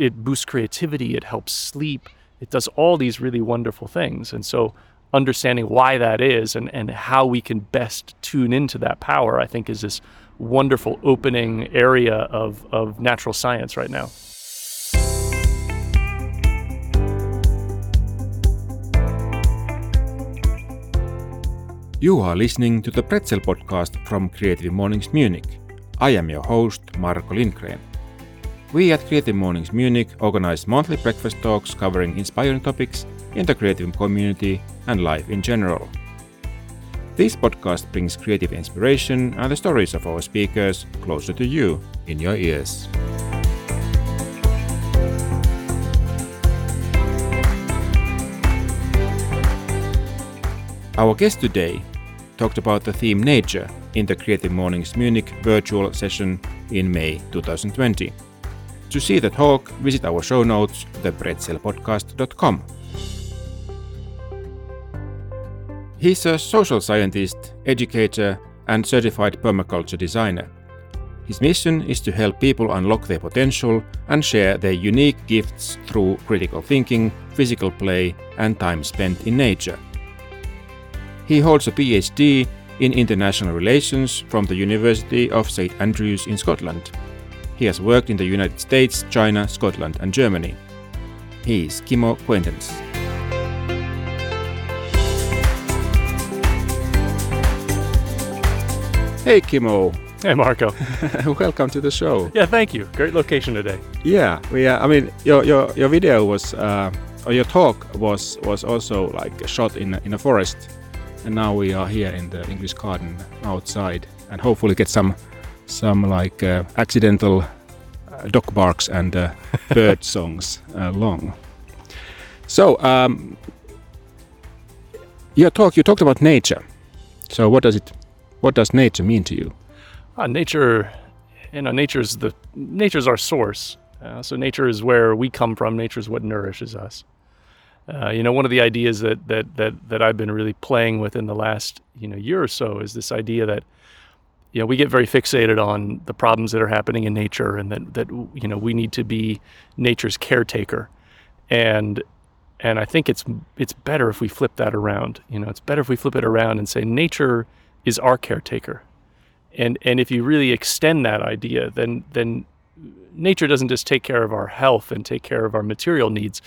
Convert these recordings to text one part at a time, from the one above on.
it boosts creativity, it helps sleep, it does all these really wonderful things. And so understanding why that is and, and how we can best tune into that power, I think is this wonderful opening area of, of natural science right now. You are listening to the Pretzel podcast from Creative Mornings Munich. I am your host, Marko Lindgren. We at Creative Mornings Munich organize monthly breakfast talks covering inspiring topics in the creative community and life in general. This podcast brings creative inspiration and the stories of our speakers closer to you in your ears. Our guest today talked about the theme nature in the Creative Mornings Munich virtual session in May 2020. To see the talk, visit our show notes, thepretzelpodcast.com. He's a social scientist, educator, and certified permaculture designer. His mission is to help people unlock their potential and share their unique gifts through critical thinking, physical play, and time spent in nature. He holds a PhD in international relations from the University of St Andrews in Scotland. He has worked in the United States, China, Scotland, and Germany. He is Kimo Quaintance. Hey, Kimmo. Hey, Marko. Welcome to the show. Yeah, thank you. Great location today. Yeah, we. Uh, I mean, your your your video was, uh, or your talk was was also like shot in in a forest, and now we are here in the English Garden outside, and hopefully get some some like uh, accidental uh, dog barks and uh, bird songs along. So, um, your talk you talked about nature. So, what does it what does nature mean to you? Uh, nature, you know, nature's the nature's our source. Uh, so nature is where we come from. Nature is what nourishes us. Uh, you know, one of the ideas that that that that I've been really playing with in the last you know year or so is this idea that you know we get very fixated on the problems that are happening in nature, and that that you know we need to be nature's caretaker, and and I think it's it's better if we flip that around. You know, it's better if we flip it around and say nature is our caretaker. And and if you really extend that idea, then then nature doesn't just take care of our health and take care of our material needs.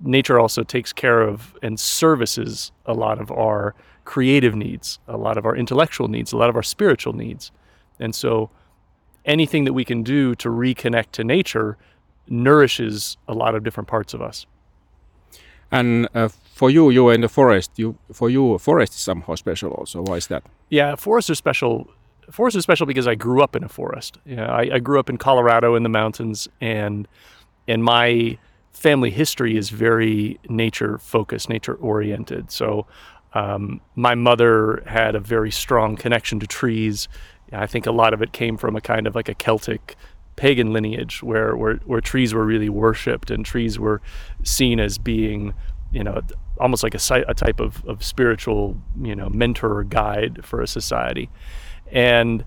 Nature also takes care of and services a lot of our creative needs, a lot of our intellectual needs, a lot of our spiritual needs. And so anything that we can do to reconnect to nature nourishes a lot of different parts of us. And uh, for you, you were in the forest. You for you, forest is somehow special. Also, why is that? Yeah, forests are special. Forests are special because I grew up in a forest. Yeah, I, I grew up in Colorado in the mountains, and and my family history is very nature focused, nature oriented. So um, my mother had a very strong connection to trees. I think a lot of it came from a kind of like a Celtic pagan lineage where, where, where trees were really worshipped and trees were seen as being, you know, almost like a, a type of, of spiritual, you know, mentor or guide for a society. And,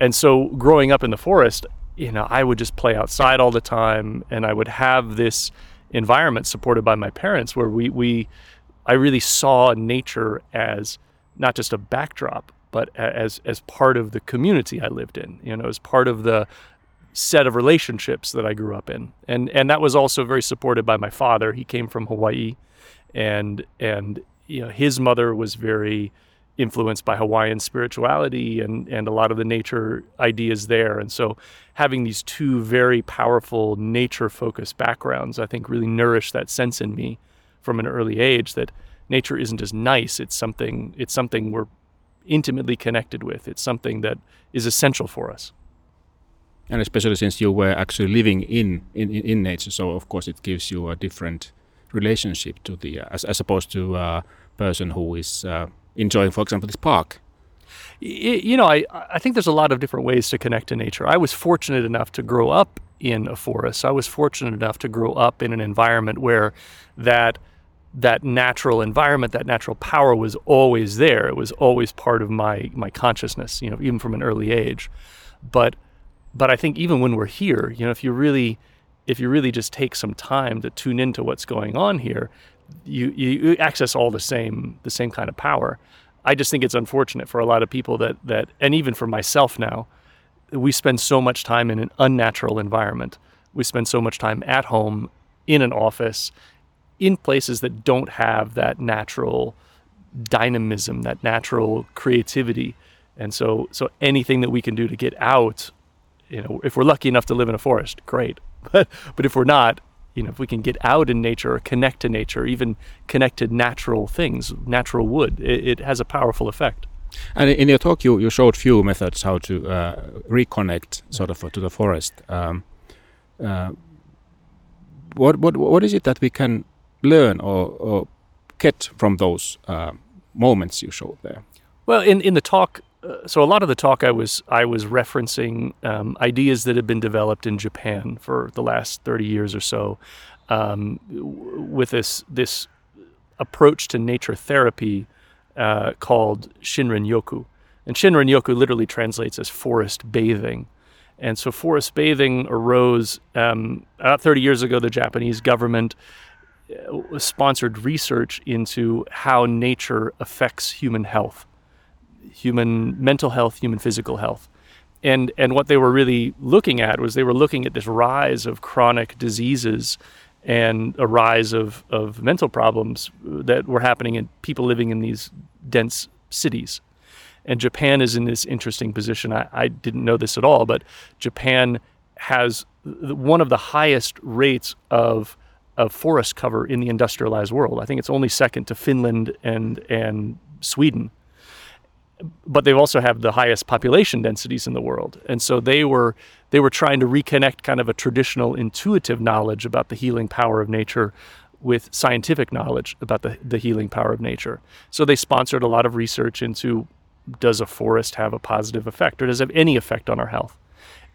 and so growing up in the forest, you know, I would just play outside all the time and I would have this environment supported by my parents where we, we I really saw nature as not just a backdrop, but as as part of the community I lived in, you know, as part of the set of relationships that I grew up in. And and that was also very supported by my father. He came from Hawaii and and you know his mother was very influenced by Hawaiian spirituality and and a lot of the nature ideas there. And so having these two very powerful nature focused backgrounds I think really nourished that sense in me from an early age that nature isn't just nice, it's something it's something we're intimately connected with. It's something that is essential for us. And especially since you were actually living in in, in nature so of course it gives you a different relationship to the uh, as, as opposed to a person who is uh, enjoying for example this park. You know I, I think there's a lot of different ways to connect to nature. I was fortunate enough to grow up in a forest. I was fortunate enough to grow up in an environment where that that natural environment that natural power was always there it was always part of my my consciousness you know even from an early age but but I think even when we're here, you know, if you really if you really just take some time to tune into what's going on here, you, you access all the same the same kind of power. I just think it's unfortunate for a lot of people that that and even for myself now, we spend so much time in an unnatural environment. We spend so much time at home, in an office, in places that don't have that natural dynamism, that natural creativity. And so so anything that we can do to get out, you know, if we're lucky enough to live in a forest, great. But but if we're not, you know, if we can get out in nature or connect to nature, even connect to natural things, natural wood, it, it has a powerful effect. And in your talk, you, you showed few methods how to uh, reconnect sort of to the forest. Um, uh, what, what, what is it that we can learn or, or get from those uh, moments you showed there? Well, in, in the talk, uh, so a lot of the talk I was I was referencing um, ideas that have been developed in Japan for the last thirty years or so, um, with this this approach to nature therapy uh, called Shinrin Yoku, and Shinrin Yoku literally translates as forest bathing. And so, forest bathing arose um, about 30 years ago. The Japanese government Uh, sponsored research into how nature affects human health human mental health, human physical health. And, and what they were really looking at was they were looking at this rise of chronic diseases and a rise of, of mental problems that were happening in people living in these dense cities. And Japan is in this interesting position. I, I didn't know this at all, but Japan has one of the highest rates of, of forest cover in the industrialized world. I think it's only second to Finland and, and Sweden but they also have the highest population densities in the world. And so they were they were trying to reconnect kind of a traditional intuitive knowledge about the healing power of nature with scientific knowledge about the, the healing power of nature. So they sponsored a lot of research into does a forest have a positive effect or does it have any effect on our health?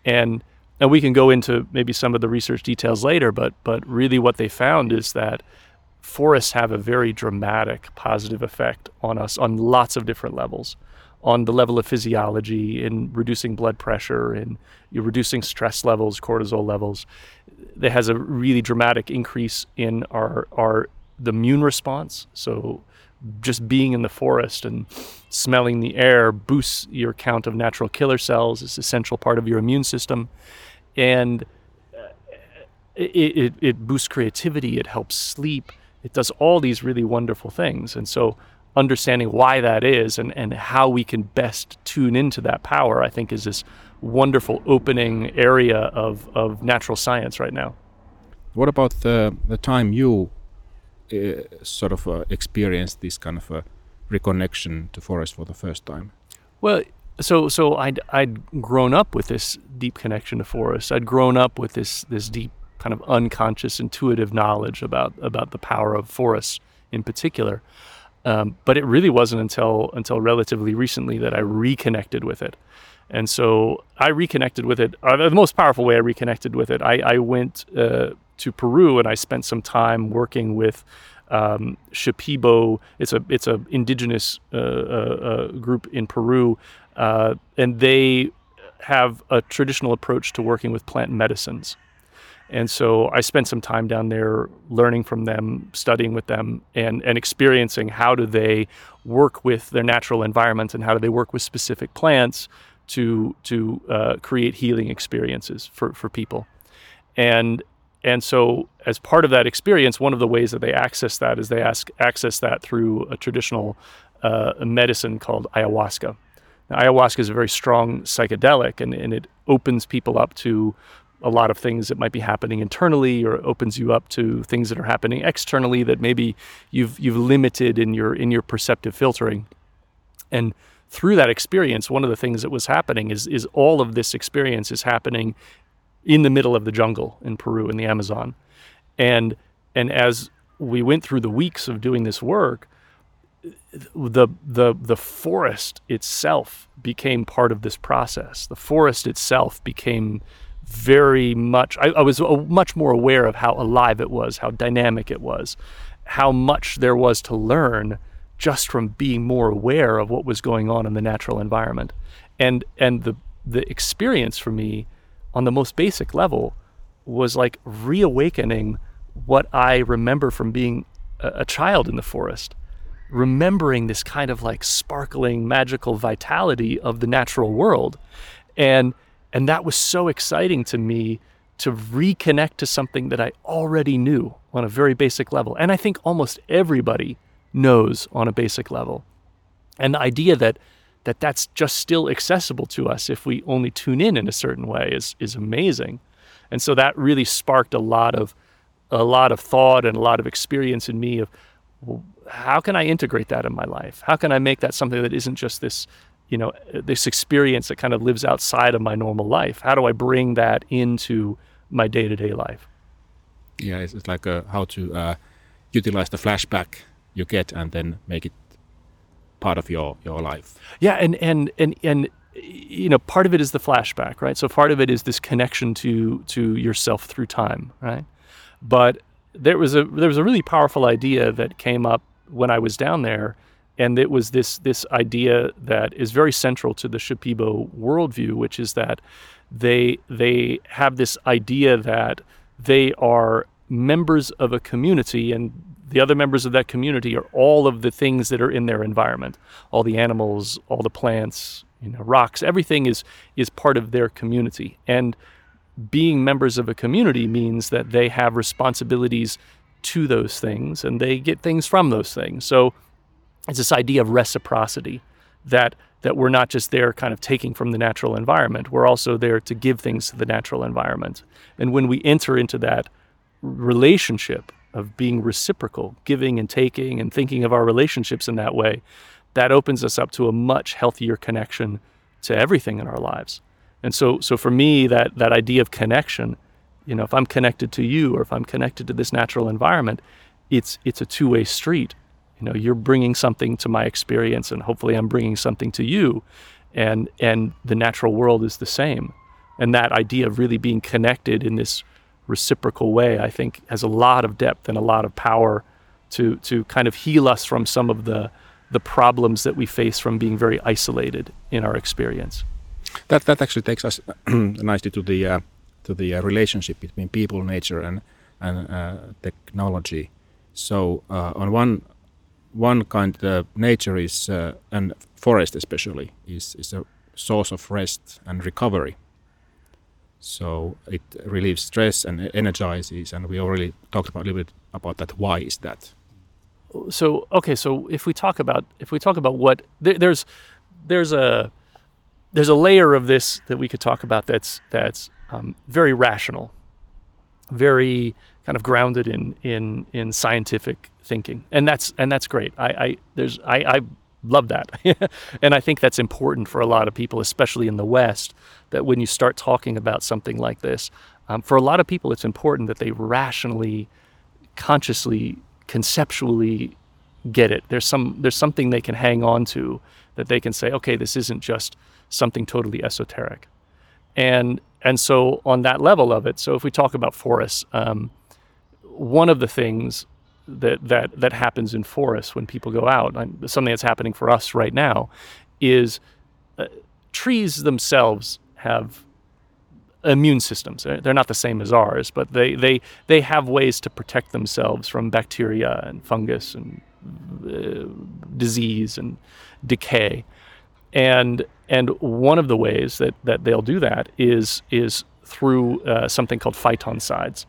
And and we can go into maybe some of the research details later, but but really what they found is that forests have a very dramatic positive effect on us on lots of different levels on the level of physiology in reducing blood pressure you're reducing stress levels, cortisol levels. That has a really dramatic increase in our our the immune response. So just being in the forest and smelling the air boosts your count of natural killer cells. It's an essential part of your immune system, and uh, it, it, it boosts creativity. It helps sleep. It does all these really wonderful things. And so understanding why that is and, and how we can best tune into that power, I think is this wonderful opening area of, of natural science right now. What about the, the time you uh, sort of uh, experienced this kind of a reconnection to forest for the first time? Well, so so I'd I'd grown up with this deep connection to forest. I'd grown up with this this deep kind of unconscious intuitive knowledge about about the power of forests in particular. Um, but it really wasn't until until relatively recently that I reconnected with it. And so I reconnected with it. Uh, the most powerful way I reconnected with it, I, I went uh, to Peru and I spent some time working with um, Shipibo. It's a it's a indigenous uh, uh, uh group in Peru, uh, and they have a traditional approach to working with plant medicines. And so I spent some time down there learning from them, studying with them, and, and experiencing how do they work with their natural environments and how do they work with specific plants to, to uh, create healing experiences for, for people. And, and so, as part of that experience, one of the ways that they access that is they ask, access that through a traditional uh, medicine called ayahuasca. Ayahuasca is a very strong psychedelic and, and it opens people up to a lot of things that might be happening internally or opens you up to things that are happening externally that maybe you've you've limited in your in your perceptive filtering. And through that experience one of the things that was happening is is all of this experience is happening in the middle of the jungle in Peru in the Amazon. And and as we went through the weeks of doing this work the the the forest itself became part of this process the forest itself became very much, I, I was much more aware of how alive it was, how dynamic it was, how much there was to learn just from being more aware of what was going on in the natural environment. And, and the, the experience for me on the most basic level was like reawakening what I remember from being a, a child in the forest, remembering this kind of like sparkling, magical vitality of the natural world. And and that was so exciting to me to reconnect to something that I already knew on a very basic level. And I think almost everybody knows on a basic level. And the idea that that that's just still accessible to us if we only tune in in a certain way is is amazing. And so that really sparked a lot of a lot of thought and a lot of experience in me of well, how can I integrate that in my life? How can I make that something that isn't just this, you know, this experience that kind of lives outside of my normal life? How do I bring that into my day-to-day life? Yeah, it's, it's like a, how to uh, utilize the flashback you get and then make it part of your your life. Yeah, and and and and you know, part of it is the flashback, right? So part of it is this connection to to yourself through time, right? But there was a there was a really powerful idea that came up when I was down there, and it was this this idea that is very central to the Shipibo worldview, which is that they they have this idea that they are members of a community and the other members of that community are all of the things that are in their environment. All the animals all the plants you know rocks everything is is part of their community. And being members of a community means that they have responsibilities to those things and they get things from those things. So it's this idea of reciprocity that that we're not just there kind of taking from the natural environment. We're also there to give things to the natural environment. And when we enter into that relationship of being reciprocal, giving and taking, and thinking of our relationships in that way, that opens us up to a much healthier connection to everything in our lives. And so, so for me, that that idea of connection, you know, if I'm connected to you or if I'm connected to this natural environment, it's it's a two-way street. You know, you're bringing something to my experience, and hopefully, I'm bringing something to you, and and the natural world is the same. And that idea of really being connected in this reciprocal way, I think has a lot of depth and a lot of power to to kind of heal us from some of the the problems that we face from being very isolated in our experience. That that actually takes us nicely to the uh, to the uh, relationship between people, nature, and and uh, technology. So uh, on one one kind, uh, nature is uh, and forest especially is is a source of rest and recovery so it relieves stress and energizes, and we already talked about a little bit about that. Why is that? So okay, so if we talk about if we talk about what there, there's there's a there's a layer of this that we could talk about that's that's um, very rational, very kind of grounded in in in scientific thinking, and that's and that's great. I, I there's I, I love that. and I think that's important for a lot of people, especially in the West, that when you start talking about something like this, um, for a lot of people, it's important that they rationally, consciously, conceptually get it. There's some there's something they can hang on to that they can say, okay, this isn't just something totally esoteric. And and so on that level of it, so if we talk about forests, um, one of the things that that that happens in forests when people go out. something that's happening for us right now is uh, trees themselves have immune systems. They're not the same as ours, but they they they have ways to protect themselves from bacteria and fungus and uh, disease and decay. And and one of the ways that that they'll do that is is through uh, something called phytoncides.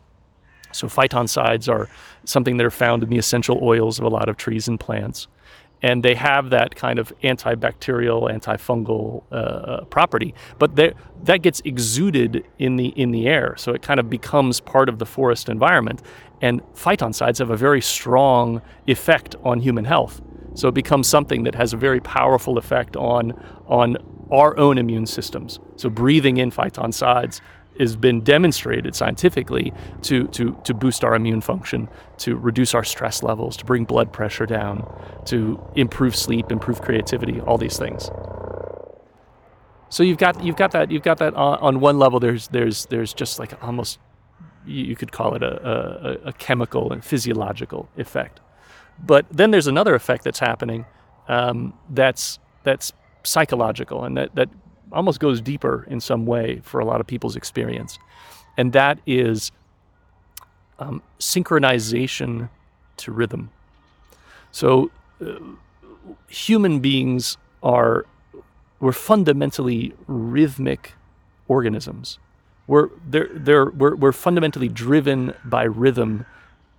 So phytoncides are something that are found in the essential oils of a lot of trees and plants. And they have that kind of antibacterial, antifungal uh, uh property, but that gets exuded in the in the air, so it kind of becomes part of the forest environment. And phytoncides have a very strong effect on human health, so it becomes something that has a very powerful effect on on our own immune systems. So breathing in phytoncides has been demonstrated scientifically to, to, to boost our immune function, to reduce our stress levels, to bring blood pressure down, to improve sleep, improve creativity, all these things. So you've got you've got that you've got that on, on one level. There's there's there's just like almost you could call it a, a, a chemical and physiological effect, but then there's another effect that's happening um, that's that's psychological and that, that almost goes deeper in some way for a lot of people's experience. and that is um, synchronization to rhythm. So, uh, human beings are we're fundamentally rhythmic organisms. We're they're, they're we're, we're fundamentally driven by rhythm,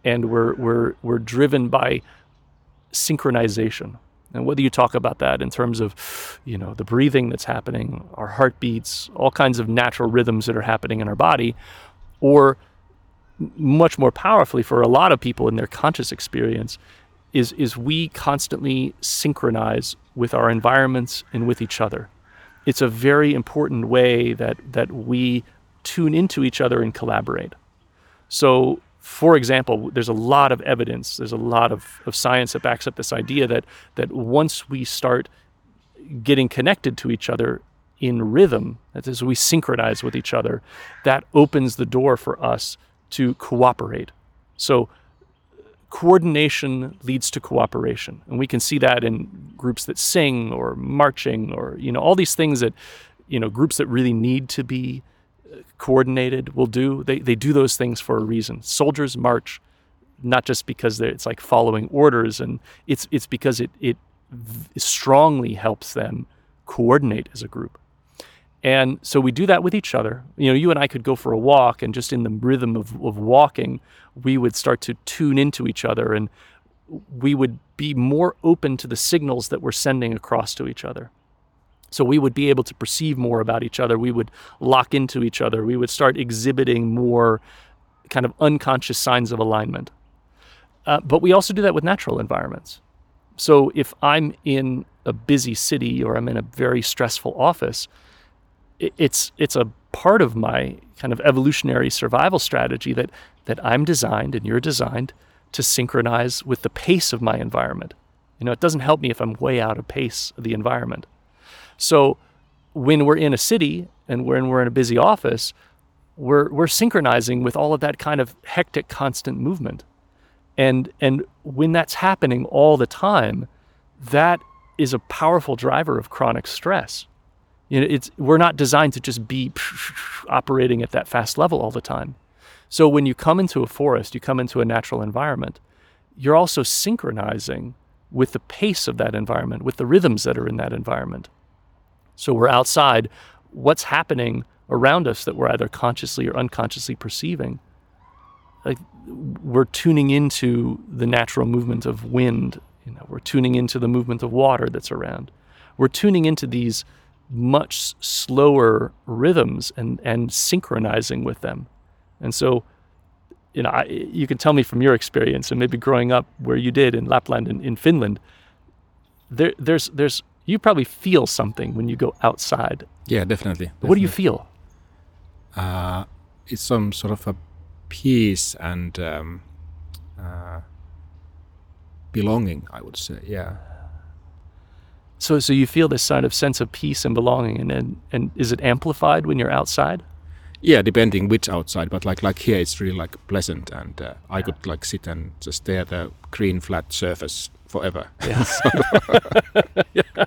and we're we're we're driven by synchronization. And whether you talk about that in terms of, you know, the breathing that's happening, our heartbeats, all kinds of natural rhythms that are happening in our body, or much more powerfully for a lot of people in their conscious experience, is is we constantly synchronize with our environments and with each other. It's a very important way that that we tune into each other and collaborate. So for example, there's a lot of evidence, there's a lot of, of science that backs up this idea that that once we start getting connected to each other in rhythm, that is, we synchronize with each other, that opens the door for us to cooperate. So coordination leads to cooperation. And we can see that in groups that sing or marching or, you know, all these things that, you know, groups that really need to be coordinated will do. They, they do those things for a reason. Soldiers march not just because it's like following orders, and it's it's because it it strongly helps them coordinate as a group. And so we do that with each other. You know, you and I could go for a walk, and just in the rhythm of, of walking, we would start to tune into each other, and we would be more open to the signals that we're sending across to each other. So we would be able to perceive more about each other. We would lock into each other. We would start exhibiting more kind of unconscious signs of alignment. Uh, but we also do that with natural environments. So if I'm in a busy city or I'm in a very stressful office, it's it's a part of my kind of evolutionary survival strategy that that I'm designed and you're designed to synchronize with the pace of my environment. You know, it doesn't help me if I'm way out of pace of the environment. So when we're in a city and when we're in a busy office, we're we're synchronizing with all of that kind of hectic constant movement. And and when that's happening all the time, that is a powerful driver of chronic stress. You know, it's we're not designed to just be operating at that fast level all the time. So when you come into a forest, you come into a natural environment, you're also synchronizing with the pace of that environment, with the rhythms that are in that environment. So we're outside. What's happening around us that we're either consciously or unconsciously perceiving? Like we're tuning into the natural movement of wind. You know, we're tuning into the movement of water that's around. We're tuning into these much slower rhythms and and synchronizing with them. And so, you know, I, you can tell me from your experience and maybe growing up where you did in Lapland and in Finland. There, there's there's you probably feel something when you go outside. Yeah, definitely. definitely. What do you feel? Uh, it's some sort of a peace and um, uh, belonging, I would say. Yeah. So, so you feel this sort of sense of peace and belonging, and and, and is it amplified when you're outside? Yeah, depending which outside, but like like here, it's really like pleasant, and uh, I could like sit and just stare at the green flat surface forever. Yeah. yeah.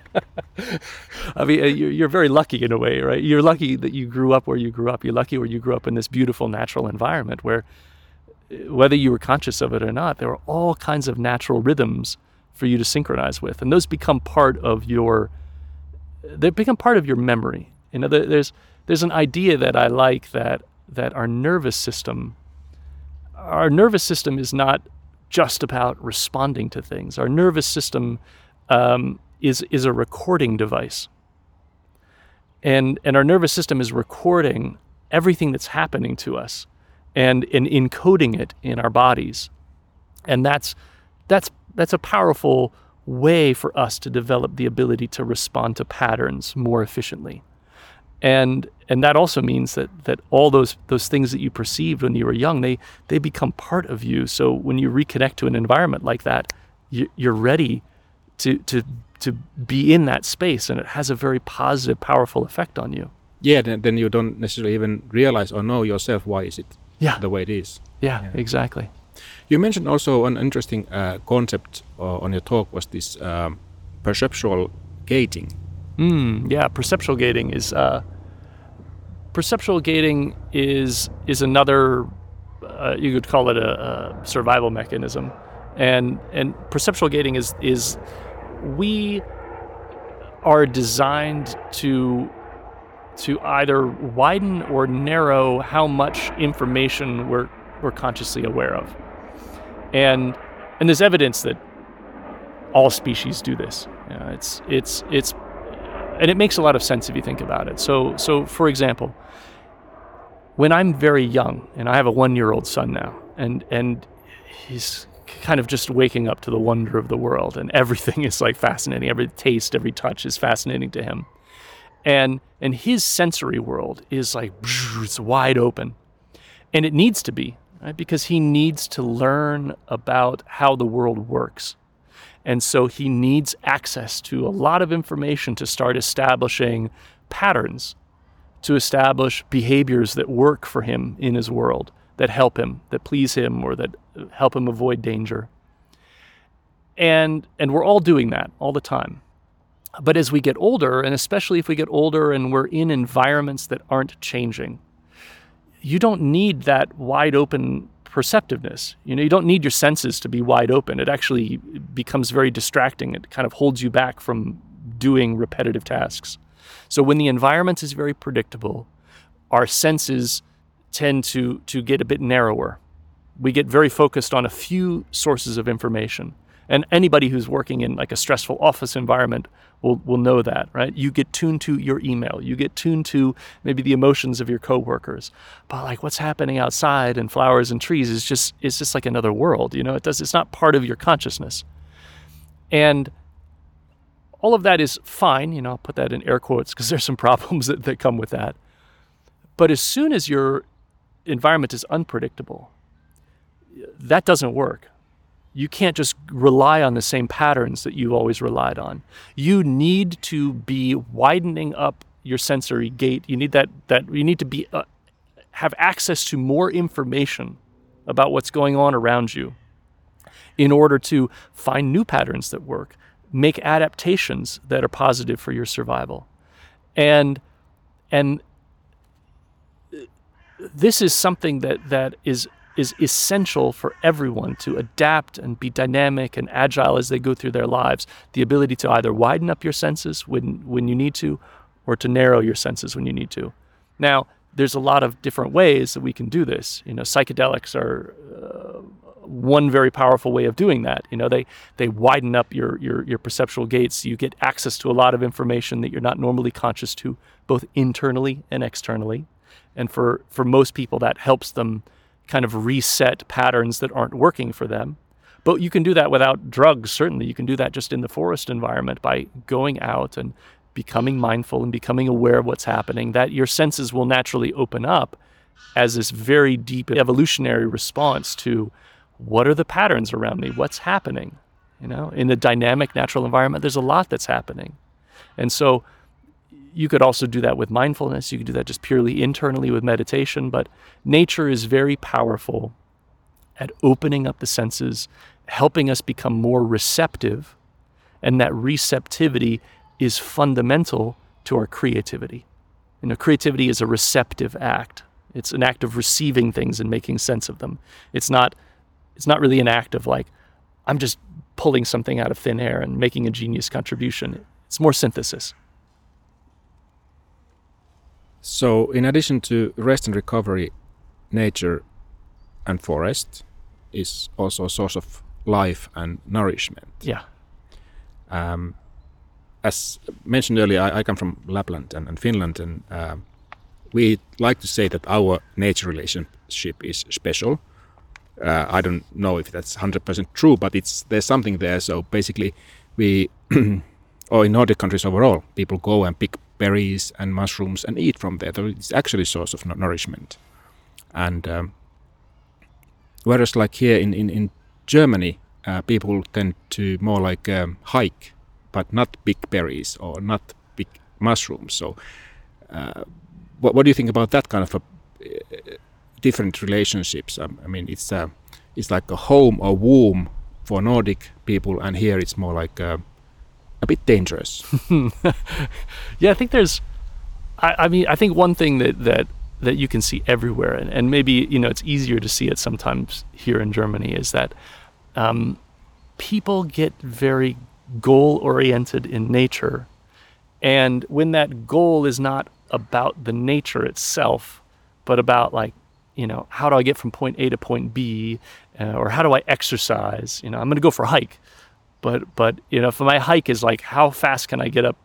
I mean, uh, you're very lucky in a way, right? You're lucky that you grew up where you grew up. You're lucky where you grew up in this beautiful natural environment where, uh, whether you were conscious of it or not, there are all kinds of natural rhythms for you to synchronize with, and those become part of your. They become part of your memory. You know, there's there's an idea that I like that that our nervous system, our nervous system is not just about responding to things. Our nervous system um, is is a recording device, and and our nervous system is recording everything that's happening to us, and and encoding it in our bodies, and that's that's that's a powerful way for us to develop the ability to respond to patterns more efficiently and and that also means that that all those those things that you perceived when you were young they they become part of you. So when you reconnect to an environment like that you, you're ready to to to be in that space and it has a very positive powerful effect on you. Yeah then, then you don't necessarily even realize or know yourself why is it yeah. the way it is. Yeah, yeah. exactly. You mentioned also an interesting uh, concept uh, on your talk was this um, perceptual gating Mm, yeah, perceptual gating is uh, perceptual gating is is another uh, you could call it a, a, survival mechanism, and and perceptual gating is is we are designed to to either widen or narrow how much information we're we're consciously aware of, and and there's evidence that all species do this. It's it's it's and it makes a lot of sense if you think about it. So so for example when I'm very young, and I have a one year old son now, and, and he's kind of just waking up to the wonder of the world, and everything is like fascinating. Every taste, every touch is fascinating to him. And, and his sensory world is like, it's wide open. And it needs to be, right? Because he needs to learn about how the world works. And so he needs access to a lot of information to start establishing patterns to establish behaviors that work for him in his world, that help him, that please him, or that uh, help him avoid danger. And, and we're all doing that all the time. But as we get older, and especially if we get older and we're in environments that aren't changing, you don't need that wide open perceptiveness. You know, you don't need your senses to be wide open. It actually becomes very distracting. It kind of holds you back from doing repetitive tasks. So when the environment is very predictable, our senses tend to, to get a bit narrower. We get very focused on a few sources of information. And anybody who's working in like a stressful office environment will, will know that, right? You get tuned to your email, you get tuned to maybe the emotions of your coworkers. But like what's happening outside and flowers and trees is just it's just like another world, you know, it does it's not part of your consciousness. And all of that is fine. You know, I'll put that in air quotes because there's some problems that, that come with that. But as soon as your environment is unpredictable, that doesn't work. You can't just rely on the same patterns that you've always relied on. You need to be widening up your sensory gate. You need that that you need to be uh, have access to more information about what's going on around you in order to find new patterns that work, make adaptations that are positive for your survival. And and this is something that that is is essential for everyone to adapt and be dynamic and agile as they go through their lives. The ability to either widen up your senses when when you need to, or to narrow your senses when you need to. Now, there's a lot of different ways that we can do this. You know, psychedelics are uh, one very powerful way of doing that. You know, they they widen up your your your perceptual gates. You get access to a lot of information that you're not normally conscious to, both internally and externally. And for for most people, that helps them kind of reset patterns that aren't working for them. But you can do that without drugs. Certainly, you can do that just in the forest environment by going out and becoming mindful and becoming aware of what's happening. That your senses will naturally open up as this very deep evolutionary response to what are the patterns around me? What's happening? You know, in a dynamic natural environment, there's a lot that's happening. And so you could also do that with mindfulness. You could do that just purely internally with meditation. But nature is very powerful at opening up the senses, helping us become more receptive. And that receptivity is fundamental to our creativity. You know, creativity is a receptive act. It's an act of receiving things and making sense of them. It's not it's not really an act of like, I'm just pulling something out of thin air and making a genius contribution. It's more synthesis. So, in addition to rest and recovery, nature and forest is also a source of life and nourishment. Yeah. Um, as mentioned earlier, I, I, come from Lapland and, and Finland, and uh, we like to say that our nature relationship is special uh, I don't know if that's 100% true, but it's there's something there. So basically, we, or in Nordic countries overall, people go and pick berries and mushrooms and eat from there. So it's actually a source of nourishment. And um, whereas, like here in in, in Germany, uh, people tend to more like um, hike, but not big berries or not big mushrooms. So, uh, what what do you think about that kind of a different relationships. Um, I mean, it's uh, it's like a home or womb for Nordic people, and here it's more like uh, a bit dangerous. yeah, I think there's I, I mean, I think one thing that that that you can see everywhere, and, and maybe you know it's easier to see it sometimes here in Germany, is that um, people get very goal oriented in nature, and when that goal is not about the nature itself, but about like you know how do I get from point A to point B, uh, or how do I exercise? You know, I'm going to go for a hike, but but you know if my hike is like how fast can I get up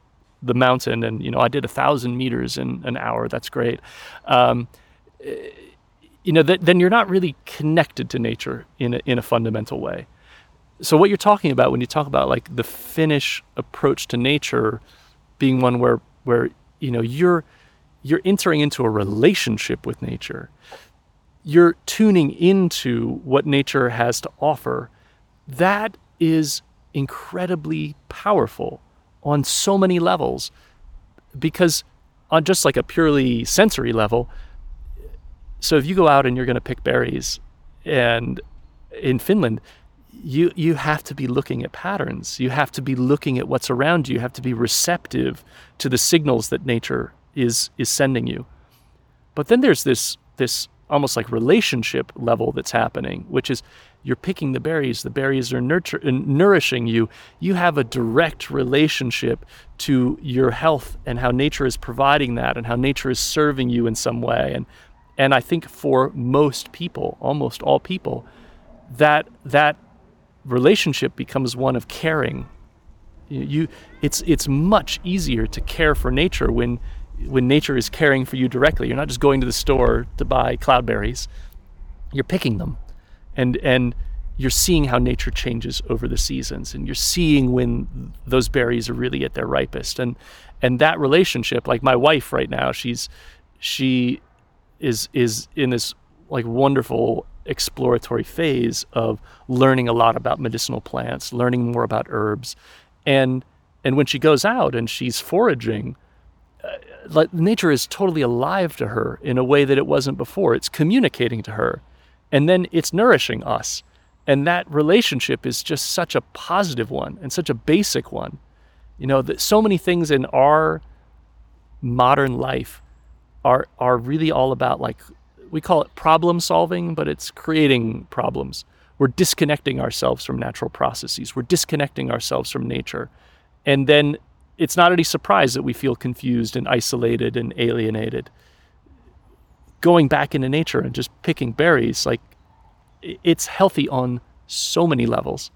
the mountain and you know I did a thousand meters in an hour. That's great. Um, you know, th- then you're not really connected to nature in a, in a fundamental way. So what you're talking about when you talk about like the Finnish approach to nature being one where where you know you're you're entering into a relationship with nature. You're tuning into what nature has to offer. That is incredibly powerful on so many levels because on just like a purely sensory level so if you go out and you're going to pick berries and in Finland you you have to be looking at patterns. You have to be looking at what's around you. You have to be receptive to the signals that nature is is sending you. But then there's this this almost like relationship level that's happening which is you're picking the berries. The berries are nurture, uh, nourishing you. You have a direct relationship to your health and how nature is providing that and how nature is serving you in some way. And and I think for most people almost all people that that relationship becomes one of caring. You it's it's much easier to care for nature when when nature is caring for you directly. You're not just going to the store to buy cloudberries you're picking them and and you're seeing how nature changes over the seasons and you're seeing when those berries are really at their ripest. And and that relationship like my wife right now she's she is is in this like wonderful exploratory phase of learning a lot about medicinal plants learning more about herbs. And and when she goes out and she's foraging uh, like nature is totally alive to her in a way that it wasn't before. It's communicating to her and then it's nourishing us. And that relationship is just such a positive one and such a basic one. You know, that so many things in our modern life are are really all about like we call it problem solving, but it's creating problems. We're disconnecting ourselves from natural processes. We're disconnecting ourselves from nature. And then it's not any surprise that we feel confused and isolated and alienated going back into nature and just picking berries, like it's healthy on so many levels.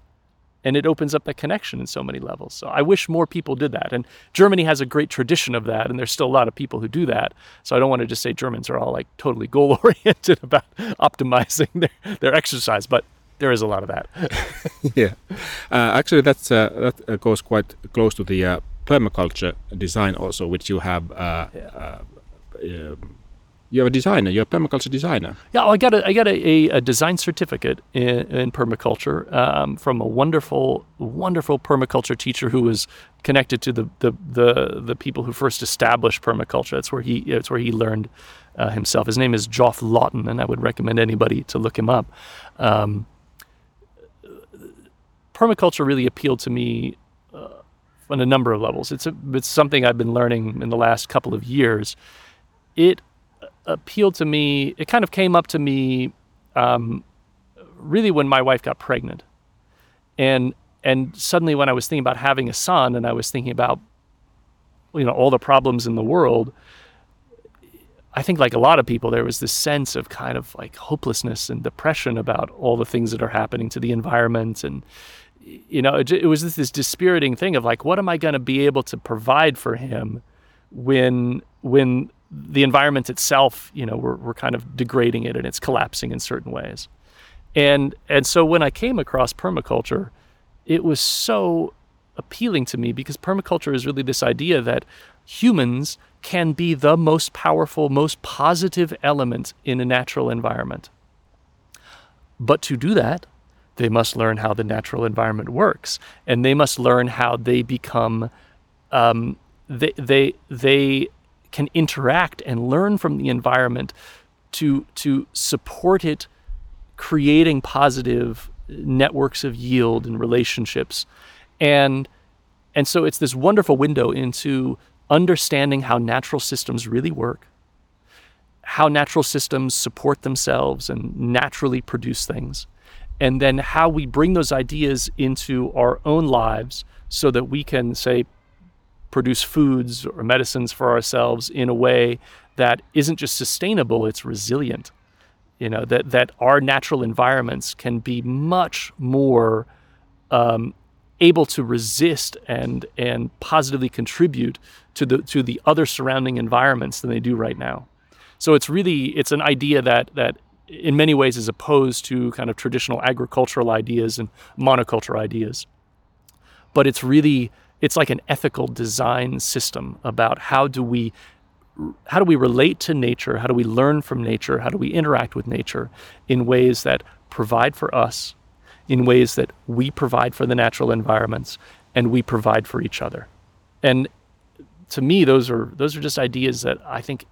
And it opens up that connection in so many levels. So I wish more people did that. And Germany has a great tradition of that. And there's still a lot of people who do that. So I don't want to just say Germans are all like totally goal oriented about optimizing their, their exercise, but there is a lot of that. yeah. Uh, actually, that's, uh, that uh, goes quite close to the uh, permaculture design also, which you have uh, yeah. You're a designer. You're a permaculture designer. Yeah, well, I got a I got a, a design certificate in, in permaculture um, from a wonderful wonderful permaculture teacher who was connected to the the the, the people who first established permaculture. That's where he that's where he learned uh, himself. His name is Geoff Lawton, and I would recommend anybody to look him up. Um, permaculture really appealed to me uh, on a number of levels. It's a, it's something I've been learning in the last couple of years. It appealed to me. It kind of came up to me um, really when my wife got pregnant, and and suddenly when I was thinking about having a son, and I was thinking about you know all the problems in the world. I think, like a lot of people, there was this sense of kind of like hopelessness and depression about all the things that are happening to the environment. And, you know, it, it was this, this dispiriting thing of like, what am I going to be able to provide for him when, when the environment itself, you know, we're, we're kind of degrading it and it's collapsing in certain ways. And and so when I came across permaculture, it was so appealing to me because permaculture is really this idea that humans can be the most powerful, most positive element in a natural environment. But to do that, they must learn how the natural environment works, and they must learn how they become um, they they they can interact and learn from the environment to to support it creating positive networks of yield and relationships. And and so it's this wonderful window into understanding how natural systems really work, how natural systems support themselves and naturally produce things, and then how we bring those ideas into our own lives so that we can, say, produce foods or medicines for ourselves in a way that isn't just sustainable, it's resilient. You know, that, that our natural environments can be much more um, able to resist and and positively contribute to the to the other surrounding environments than they do right now. So it's really it's an idea that that in many ways is opposed to kind of traditional agricultural ideas and monoculture ideas. But it's really it's like an ethical design system about how do we how do we relate to nature? How do we learn from nature? How do we interact with nature in ways that provide for us in ways that we provide for the natural environments and we provide for each other. And to me, those are those are just ideas that I think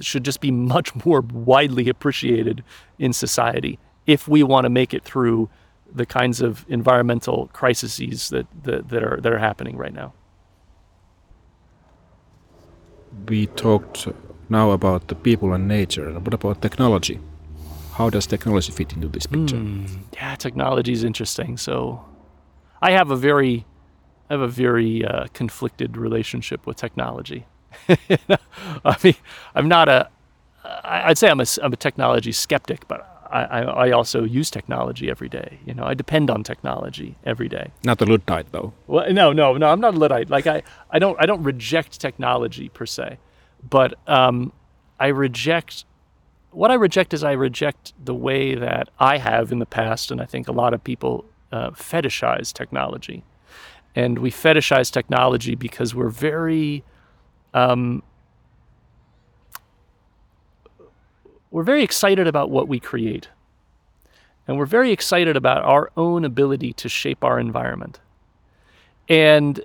should just be much more widely appreciated in society if we want to make it through the kinds of environmental crises that, that, that are that are happening right now. We talked now about the people and nature. What about technology? how does technology fit into this picture? Mm, yeah, technology is interesting. So, I have a very, I have a very uh, conflicted relationship with technology. I mean, I'm not a, I'd say I'm a, I'm a technology skeptic, but I, I, also use technology every day. You know, I depend on technology every day. Not the Luddite, though. Well, no, no, no. I'm not a Luddite. Like I, I don't, I don't reject technology per se, but um, I reject what I reject is I reject the way that I have in the past, and I think a lot of people uh, fetishize technology. And we fetishize technology because we're very, um, we're very excited about what we create. And we're very excited about our own ability to shape our environment. And,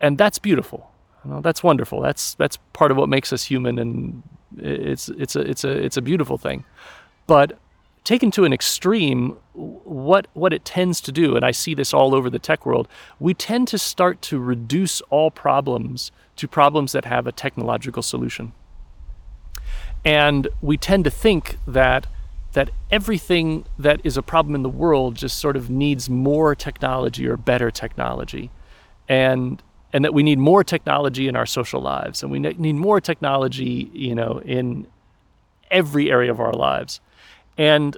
and that's beautiful. You know, that's wonderful. That's, that's part of what makes us human and it's it's a it's a it's a beautiful thing, but taken to an extreme, what what it tends to do, and I see this all over the tech world, we tend to start to reduce all problems to problems that have a technological solution. And we tend to think that that everything that is a problem in the world just sort of needs more technology or better technology. And and that we need more technology in our social lives. And we need more technology you know in every area of our lives. And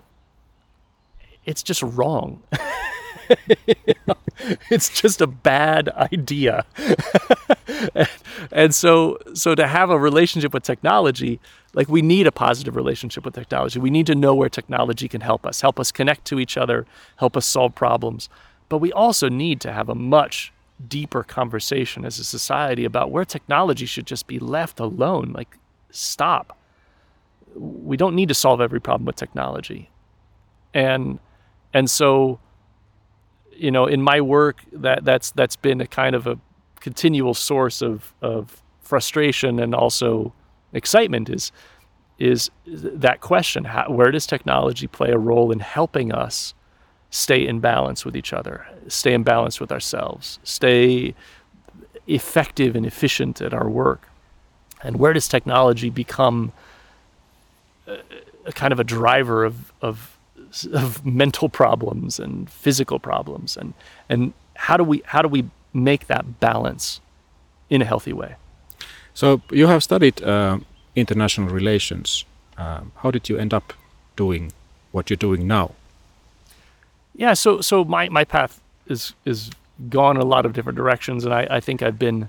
it's just wrong it's just a bad idea and, so so to have a relationship with technology like we need a positive relationship with technology we need to know where technology can help us help us connect to each other help us solve problems but we also need to have a much deeper conversation as a society about where technology should just be left alone. Like, stop. We don't need to solve every problem with technology. And and so, you know, in my work, that that's that's been a kind of a continual source of of frustration and also excitement is is that question: how, where does technology play a role in helping us stay in balance with each other, stay in balance with ourselves, stay effective and efficient at our work? And where does technology become a, a kind of a driver of, of, of mental problems and physical problems? And, and how, do we, how do we make that balance in a healthy way? So you have studied uh, international relations. Um, how did you end up doing what you're doing now? yeah, so so my my path is is gone a lot of different directions, and I, I think I've been,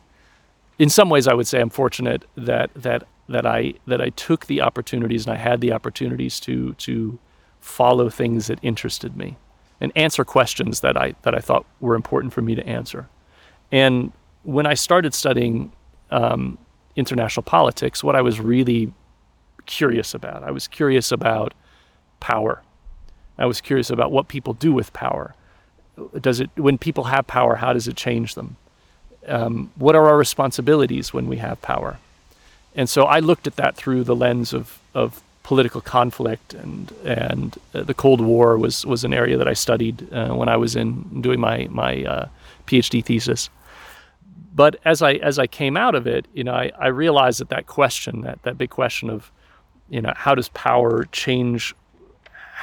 in some ways, I would say I'm fortunate that that that I that I took the opportunities and I had the opportunities to to follow things that interested me and answer questions that I that I thought were important for me to answer. And when I started studying um, international politics, what I was really curious about, I was curious about power I was curious about what people do with power. Does it when people have power? How does it change them? Um, what are our responsibilities when we have power? And so I looked at that through the lens of of political conflict and and uh, the Cold War was was an area that I studied uh, when I was in doing my my uh, PhD thesis. But as I as I came out of it, you know, I, I realized that that question, that that big question of, you know, how does power change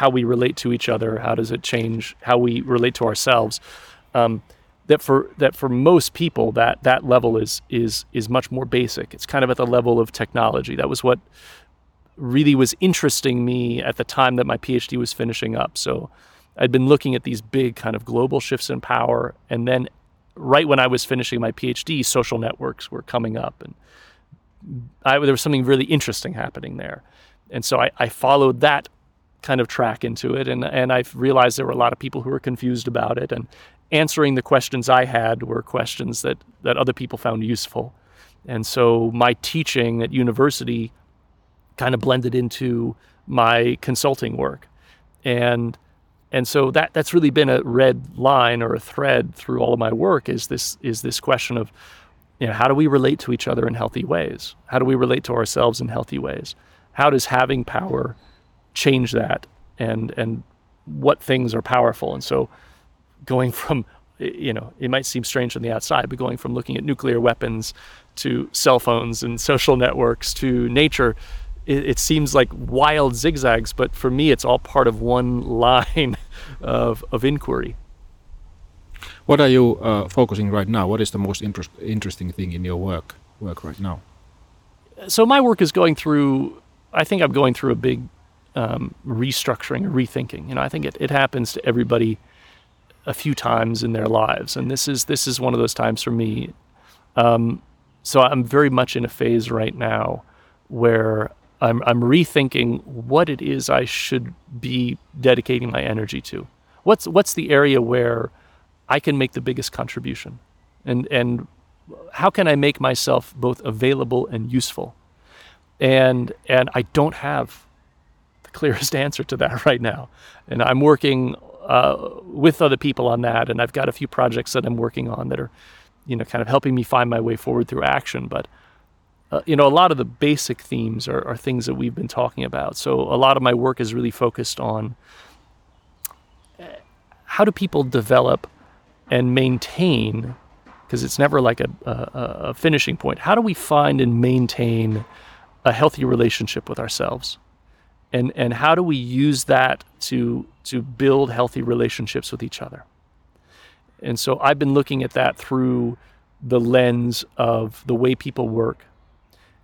how we relate to each other? How does it change how we relate to ourselves? Um, that for that for most people that that level is is is much more basic. It's kind of at the level of technology. That was what really was interesting me at the time that my PhD was finishing up. So I'd been looking at these big kind of global shifts in power, and then right when I was finishing my PhD, social networks were coming up, and I, there was something really interesting happening there. And so I, I followed that kind of track into it, and and I realized there were a lot of people who were confused about it, and answering the questions I had were questions that that other people found useful. And so my teaching at university kind of blended into my consulting work. And and so that that's really been a red line or a thread through all of my work is this is this question of you know how do we relate to each other in healthy ways? How do we relate to ourselves in healthy ways? How does having power change that and and what things are powerful? And so going from you know it might seem strange on the outside, but going from looking at nuclear weapons to cell phones and social networks to nature it, it, seems like wild zigzags, but for me, it's all part of one line of, of inquiry. What are you uh, focusing right now? What is the most interest, interesting thing in your work work right now? So my work is going through. I think I'm going through a big um, restructuring, rethinking. You know, I think it, it happens to everybody a few times in their lives, and this is this is one of those times for me. Um, so I'm very much in a phase right now where I'm, I'm rethinking what it is I should be dedicating my energy to. What's what's the area where I can make the biggest contribution, and and how can I make myself both available and useful? And and I don't have the clearest answer to that right now, and I'm working uh, with other people on that, and I've got a few projects that I'm working on that are, you know, kind of helping me find my way forward through action, but uh, you know, a lot of the basic themes are, are, things that we've been talking about. So a lot of my work is really focused on uh, how do people develop and maintain, because it's never like a, a, a finishing point. How do we find and maintain a healthy relationship with ourselves? And, and how do we use that to, to build healthy relationships with each other? And so I've been looking at that through the lens of the way people work,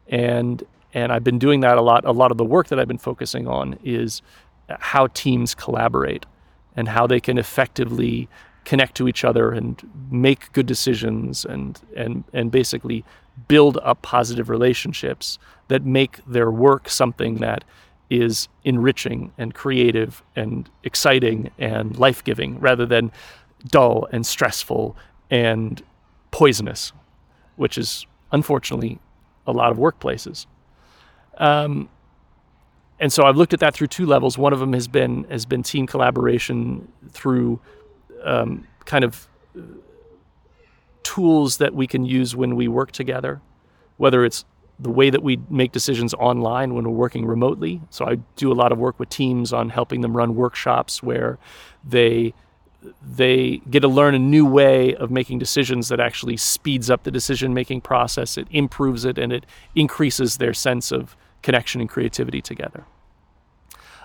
and and I've been doing that a lot. A lot of the work that I've been focusing on is how teams collaborate and how they can effectively connect to each other and make good decisions and and and basically build up positive relationships that make their work something that is enriching and creative and exciting and life-giving rather than dull and stressful and poisonous which is unfortunately a lot of workplaces. Um, and so I've looked at that through two levels. One of them has been has been team collaboration through um, kind of tools that we can use when we work together, whether it's the way that we make decisions online when we're working remotely. So I do a lot of work with teams on helping them run workshops where they they get to learn a new way of making decisions that actually speeds up the decision making process, it improves it, and it increases their sense of connection and creativity together.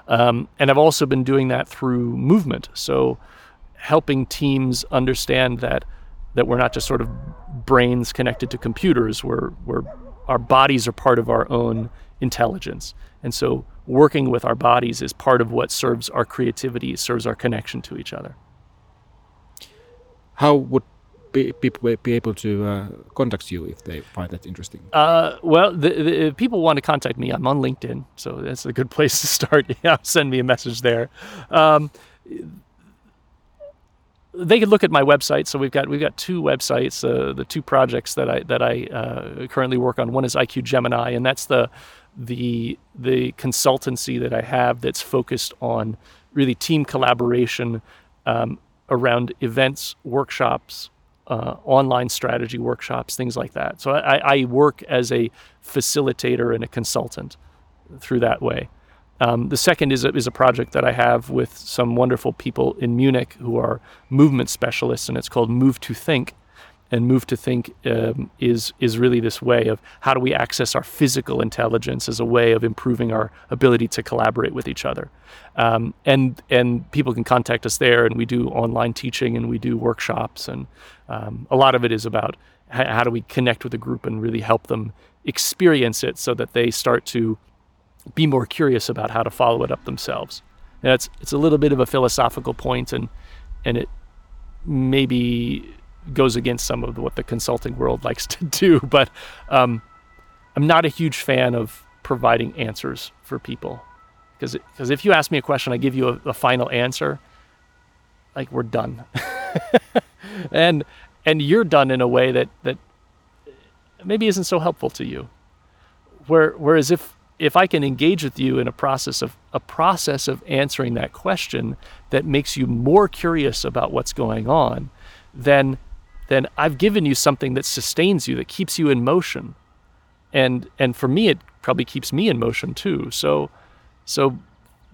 Um, and I've also been doing that through movement. So helping teams understand that that we're not just sort of brains connected to computers, we're, we're our bodies are part of our own intelligence. And so working with our bodies is part of what serves our creativity, serves our connection to each other how would people be able to uh, contact you if they find that interesting? Uh, well, the, the, if people want to contact me, I'm on LinkedIn, so that's a good place to start. yeah, send me a message there. Um, they could look at my website. So we've got we've got two websites. Uh, the two projects that I that I uh, currently work on. One is IQ Gemini, and that's the the the consultancy that I have that's focused on really team collaboration. Um, around events, workshops, uh, online strategy workshops, things like that. So I, I, work as a facilitator and a consultant through that way. Um, the second is a, is a project that I have with some wonderful people in Munich who are movement specialists, and it's called Move to Think. And move to think um, is is really this way of how do we access our physical intelligence as a way of improving our ability to collaborate with each other. Um, and and people can contact us there and we do online teaching and we do workshops and um, a lot of it is about how, how do we connect with a group and really help them experience it so that they start to be more curious about how to follow it up themselves. And it's it's a little bit of a philosophical point and and it maybe goes against some of what the consulting world likes to do. But um, I'm not a huge fan of providing answers for people because because if you ask me a question, I give you a, a final answer. Like we're done, and and you're done in a way that that maybe isn't so helpful to you. Where whereas if if I can engage with you in a process of a process of answering that question that makes you more curious about what's going on, then then I've given you something that sustains you, that keeps you in motion. And and for me, it probably keeps me in motion too. So so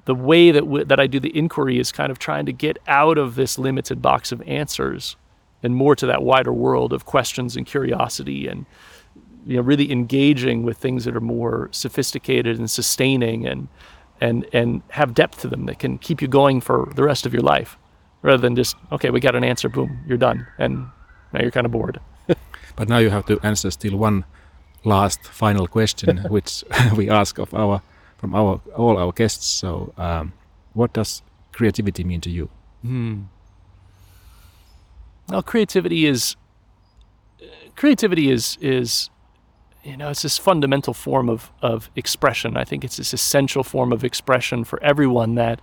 the way that w- that I do the inquiry is kind of trying to get out of this limited box of answers and more to that wider world of questions and curiosity and you know really engaging with things that are more sophisticated and sustaining and and and have depth to them that can keep you going for the rest of your life rather than just okay we got an answer boom you're done and now you're kind of bored. but now you have to answer still one last final question, which we ask of our from our all our guests. So, um, what does creativity mean to you? Hmm. Well, creativity is creativity is is you know it's this fundamental form of of expression. I think it's this essential form of expression for everyone that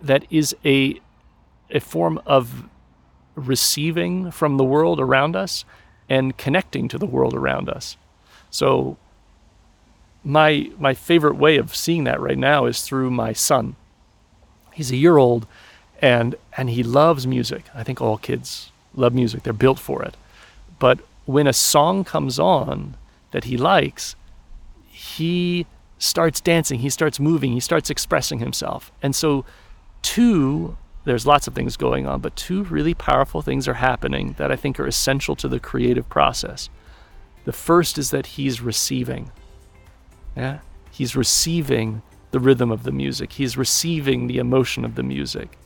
that is a a form of receiving from the world around us and connecting to the world around us. So my my favorite way of seeing that right now is through my son. He's a year old and and he loves music. I think all kids love music. They're built for it. But when a song comes on that he likes, he starts dancing, he starts moving, he starts expressing himself. And so two there's lots of things going on, but two really powerful things are happening that I think are essential to the creative process. The first is that he's receiving. Yeah? He's receiving the rhythm of the music. He's receiving the emotion of the music.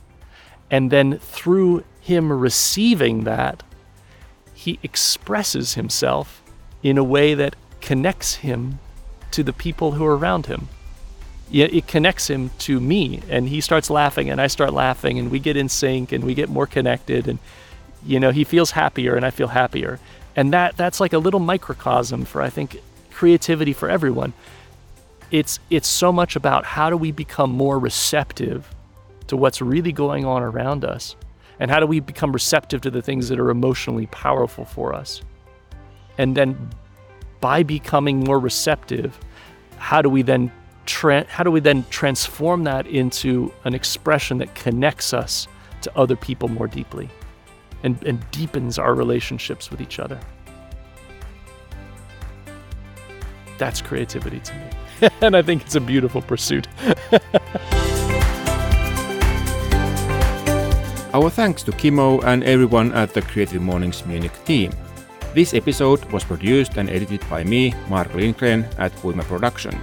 And then through him receiving that, he expresses himself in a way that connects him to the people who are around him it connects him to me and he starts laughing and I start laughing and we get in sync and we get more connected and you know he feels happier and I feel happier. And that that's like a little microcosm for I think creativity for everyone. It's it's so much about how do we become more receptive to what's really going on around us and how do we become receptive to the things that are emotionally powerful for us? And then by becoming more receptive how do we then tra- how do we then transform that into an expression that connects us to other people more deeply and, and deepens our relationships with each other? That's creativity to me. and I think it's a beautiful pursuit. Our thanks to Kimo and everyone at the Creative Mornings Munich team. This episode was produced and edited by me, Mark Lindgren, at Huima Production.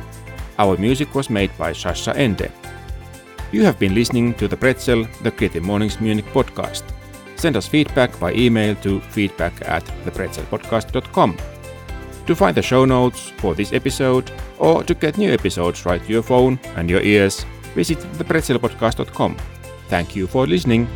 Our music was made by Sascha Ende. You have been listening to the Pretzel, the Creative Mornings Munich podcast. Send us feedback by email to feedback at thepretzelpodcast.com. To find the show notes for this episode or to get new episodes right to your phone and your ears, visit thepretzelpodcast.com. Thank you for listening